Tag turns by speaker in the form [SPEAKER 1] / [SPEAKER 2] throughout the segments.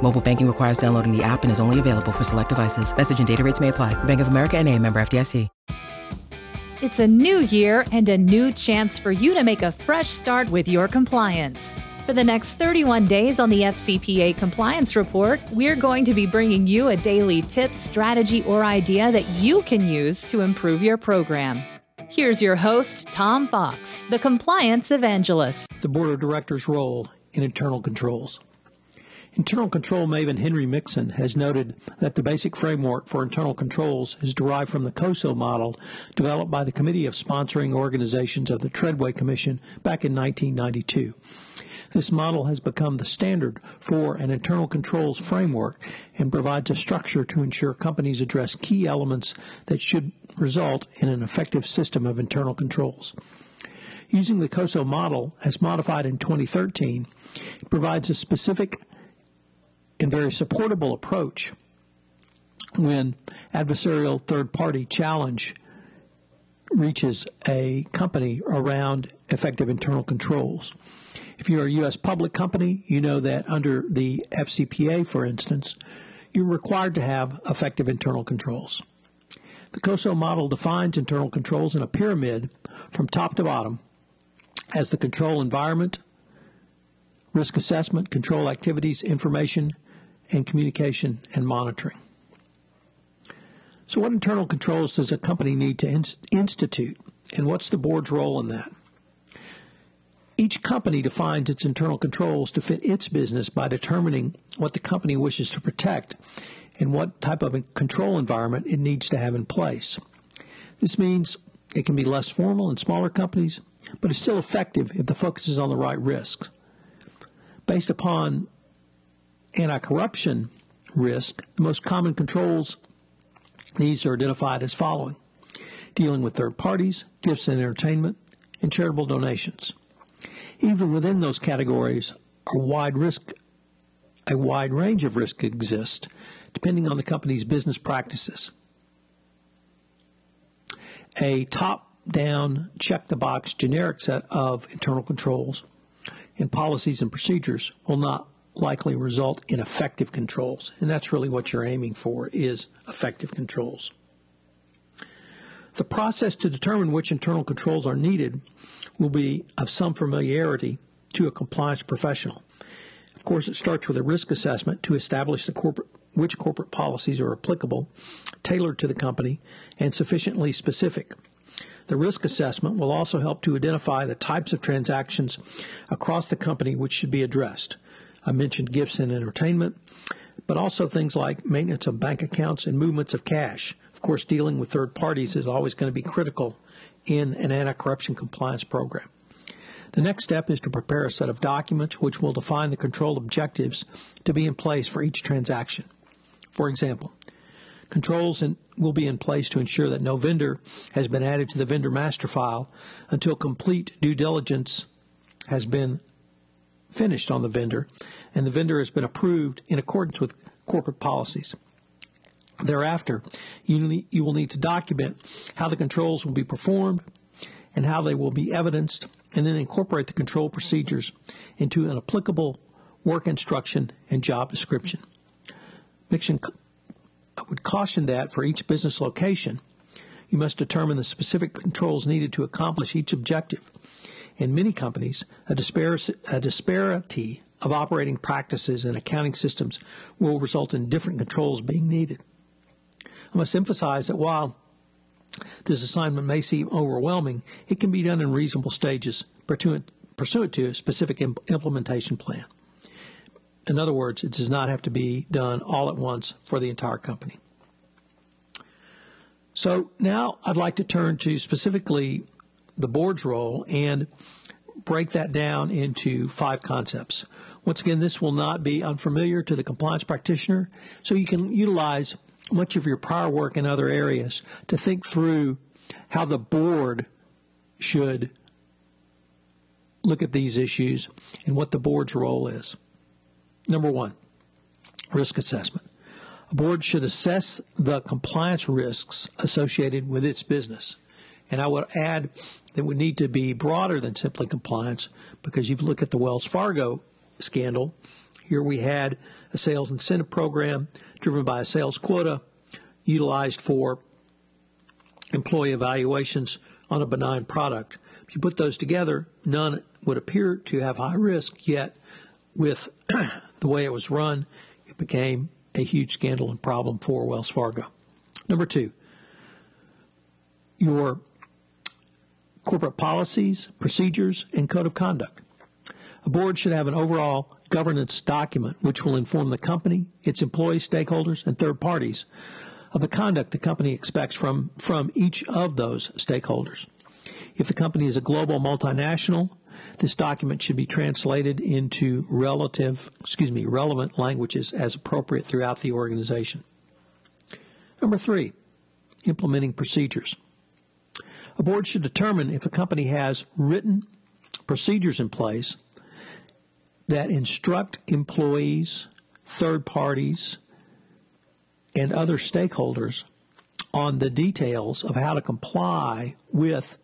[SPEAKER 1] Mobile banking requires downloading the app and is only available for select devices. Message and data rates may apply. Bank of America and a member FDIC.
[SPEAKER 2] It's a new year and a new chance for you to make a fresh start with your compliance. For the next 31 days on the FCPA Compliance Report, we're going to be bringing you a daily tip, strategy, or idea that you can use to improve your program. Here's your host, Tom Fox, the compliance evangelist.
[SPEAKER 3] The board of directors' role in internal controls. Internal control maven Henry Mixon has noted that the basic framework for internal controls is derived from the COSO model developed by the Committee of Sponsoring Organizations of the Treadway Commission back in 1992. This model has become the standard for an internal controls framework and provides a structure to ensure companies address key elements that should result in an effective system of internal controls. Using the COSO model as modified in 2013, it provides a specific and very supportable approach when adversarial third party challenge reaches a company around effective internal controls. If you're a U.S. public company, you know that under the FCPA, for instance, you're required to have effective internal controls. The COSO model defines internal controls in a pyramid from top to bottom as the control environment, risk assessment, control activities, information, and communication and monitoring. So, what internal controls does a company need to in- institute, and what's the board's role in that? Each company defines its internal controls to fit its business by determining what the company wishes to protect and what type of control environment it needs to have in place. This means it can be less formal in smaller companies, but it's still effective if the focus is on the right risks. Based upon anti corruption risk, the most common controls these are identified as following dealing with third parties, gifts and entertainment, and charitable donations. Even within those categories, a wide risk a wide range of risk exists depending on the company's business practices. A top down, check the box generic set of internal controls and policies and procedures will not likely result in effective controls. And that's really what you're aiming for is effective controls. The process to determine which internal controls are needed will be of some familiarity to a compliance professional. Of course, it starts with a risk assessment to establish the corporate which corporate policies are applicable, tailored to the company, and sufficiently specific. The risk assessment will also help to identify the types of transactions across the company which should be addressed. I mentioned gifts and entertainment, but also things like maintenance of bank accounts and movements of cash. Of course, dealing with third parties is always going to be critical in an anti corruption compliance program. The next step is to prepare a set of documents which will define the control objectives to be in place for each transaction. For example, controls in, will be in place to ensure that no vendor has been added to the vendor master file until complete due diligence has been finished on the vendor and the vendor has been approved in accordance with corporate policies. Thereafter, you, you will need to document how the controls will be performed and how they will be evidenced, and then incorporate the control procedures into an applicable work instruction and job description. Mixon would caution that for each business location, you must determine the specific controls needed to accomplish each objective. In many companies, a, a disparity of operating practices and accounting systems will result in different controls being needed. I must emphasize that while this assignment may seem overwhelming, it can be done in reasonable stages pursuant, pursuant to a specific imp- implementation plan. In other words, it does not have to be done all at once for the entire company. So now I'd like to turn to specifically the board's role and break that down into five concepts. Once again, this will not be unfamiliar to the compliance practitioner, so you can utilize much of your prior work in other areas to think through how the board should look at these issues and what the board's role is. Number one, risk assessment. A board should assess the compliance risks associated with its business. And I would add that would need to be broader than simply compliance because you've looked at the Wells Fargo scandal. Here we had a sales incentive program driven by a sales quota utilized for employee evaluations on a benign product. If you put those together, none would appear to have high risk, yet with the way it was run, it became a huge scandal and problem for Wells Fargo. Number two, your corporate policies, procedures, and code of conduct. A board should have an overall governance document which will inform the company, its employees, stakeholders, and third parties of the conduct the company expects from, from each of those stakeholders. If the company is a global multinational, this document should be translated into relative, excuse me, relevant languages as appropriate throughout the organization. Number three, implementing procedures. A board should determine if a company has written procedures in place that instruct employees, third parties, and other stakeholders on the details of how to comply with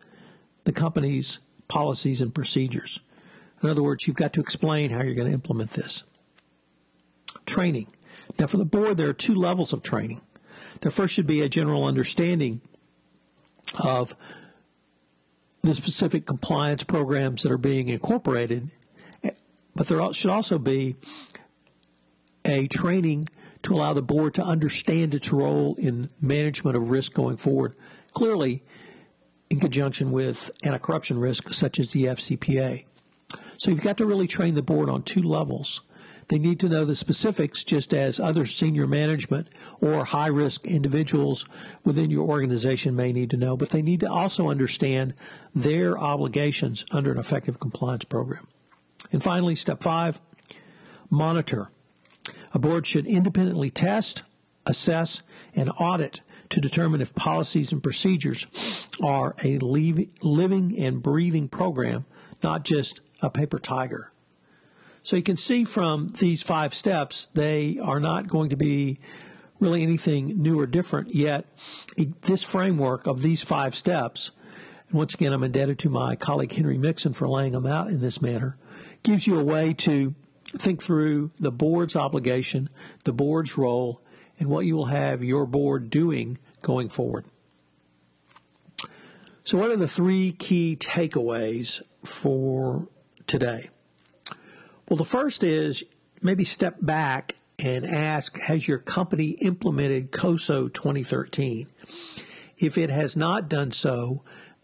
[SPEAKER 3] the company's policies and procedures. In other words, you've got to explain how you're going to implement this. Training. Now, for the board, there are two levels of training. There first should be a general understanding of the specific compliance programs that are being incorporated, but there should also be a training to allow the board to understand its role in management of risk going forward, clearly in conjunction with anti corruption risk, such as the FCPA. So you've got to really train the board on two levels. They need to know the specifics, just as other senior management or high risk individuals within your organization may need to know, but they need to also understand their obligations under an effective compliance program. And finally, step five monitor. A board should independently test, assess, and audit to determine if policies and procedures are a living and breathing program, not just a paper tiger. So you can see from these five steps, they are not going to be really anything new or different, yet this framework of these five steps, and once again, I'm indebted to my colleague Henry Mixon for laying them out in this manner, gives you a way to think through the board's obligation, the board's role, and what you will have your board doing going forward. So, what are the three key takeaways for today? Well, the first is maybe step back and ask Has your company implemented COSO 2013? If it has not done so,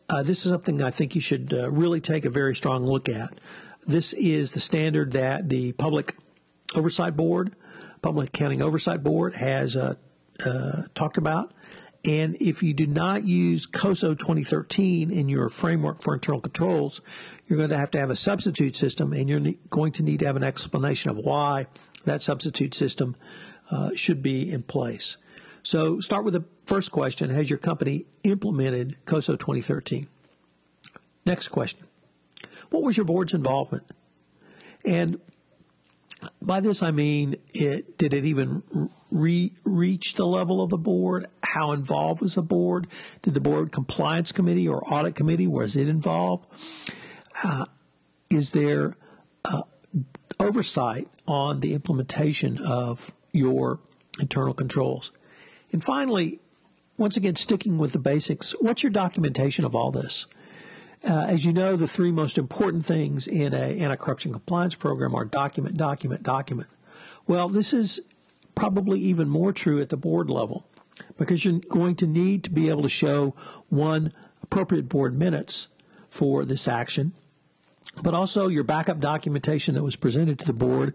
[SPEAKER 3] uh, this is something I think you should uh, really take a very strong look at. This is the standard that the Public Oversight Board, Public Accounting Oversight Board, has uh, uh, talked about. And if you do not use COSO 2013 in your framework for internal controls, you're going to have to have a substitute system, and you're going to need to have an explanation of why that substitute system uh, should be in place. So, start with the first question Has your company implemented COSO 2013? Next question What was your board's involvement? And by this I mean, it, did it even re- reach the level of the board? How involved was the board? Did the board compliance committee or audit committee was it involved? Uh, is there uh, oversight on the implementation of your internal controls? And finally, once again, sticking with the basics, what's your documentation of all this? Uh, as you know, the three most important things in an anti-corruption compliance program are document, document, document. Well, this is probably even more true at the board level. Because you're going to need to be able to show one appropriate board minutes for this action, but also your backup documentation that was presented to the board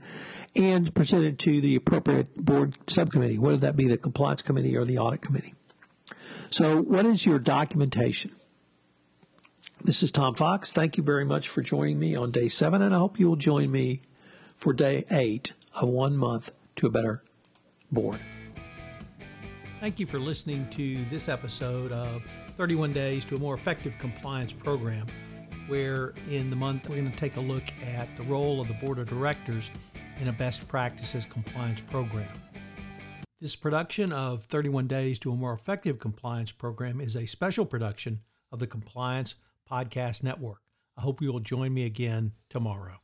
[SPEAKER 3] and presented to the appropriate board subcommittee, whether that be the compliance committee or the audit committee. So, what is your documentation? This is Tom Fox. Thank you very much for joining me on day seven, and I hope you will join me for day eight of one month to a better board.
[SPEAKER 4] Thank you for listening to this episode of 31 Days to a More Effective Compliance Program, where in the month we're going to take a look at the role of the Board of Directors in a best practices compliance program. This production of 31 Days to a More Effective Compliance Program is a special production of the Compliance Podcast Network. I hope you will join me again tomorrow.